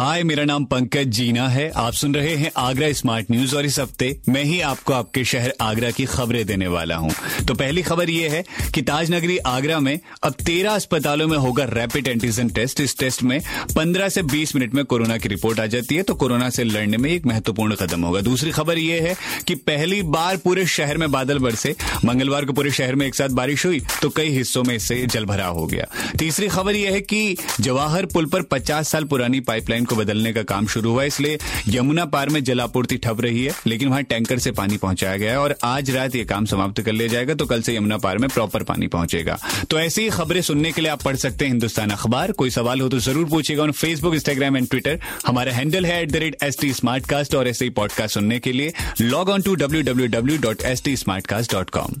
हाय, मेरा नाम पंकज जीना है। आप सुन रहे हैं आगरा स्मार्ट न्यूज़ और इस हफ़्ते मैं ही आपको आपके शहर आगरा की खबरें देने वाला हूँ। तो पहली खबर यह है कि ताजनगरी आगरा में अब तेरह अस्पतालों में होगा रैपिड एंटीजन टेस्ट इस टेस्ट में पंद्रह से बीस मिनट में कोरोना की रिपोर्ट आ जाती है तो कोरोना से लड़ने में एक महत्वपूर्ण कदम होगा। दूसरी खबर यह है कि पहली बार पूरे शहर में बादल बरसे। मंगलवार को पूरे शहर में एक साथ बारिश हुई तो कई हिस्सों में इससे जलभराव हो गया। तीसरी खबर यह है कि जवाहर पुल पर पचास साल पुरानी पाइपलाइन को बदलने का काम शुरू हुआ, इसलिए यमुना पार में जलापूर्ति ठप रही है, लेकिन वहाँ टैंकर से पानी पहुँचाया गया है और आज रात ये काम समाप्त कर लिया जाएगा तो कल से यमुना पार में प्रॉपर पानी पहुंचेगा। तो ऐसी ही खबरें सुनने के लिए आप पढ़ सकते हैं हिंदुस्तान अखबार। कोई सवाल हो तो ज़रूर पूछेगा on Facebook Instagram and Twitter हमारा हैंडल है एट द रेट और ऐसे ही पॉडकास्ट सुनने के लिए log on to W W W dot S T smartcast dot com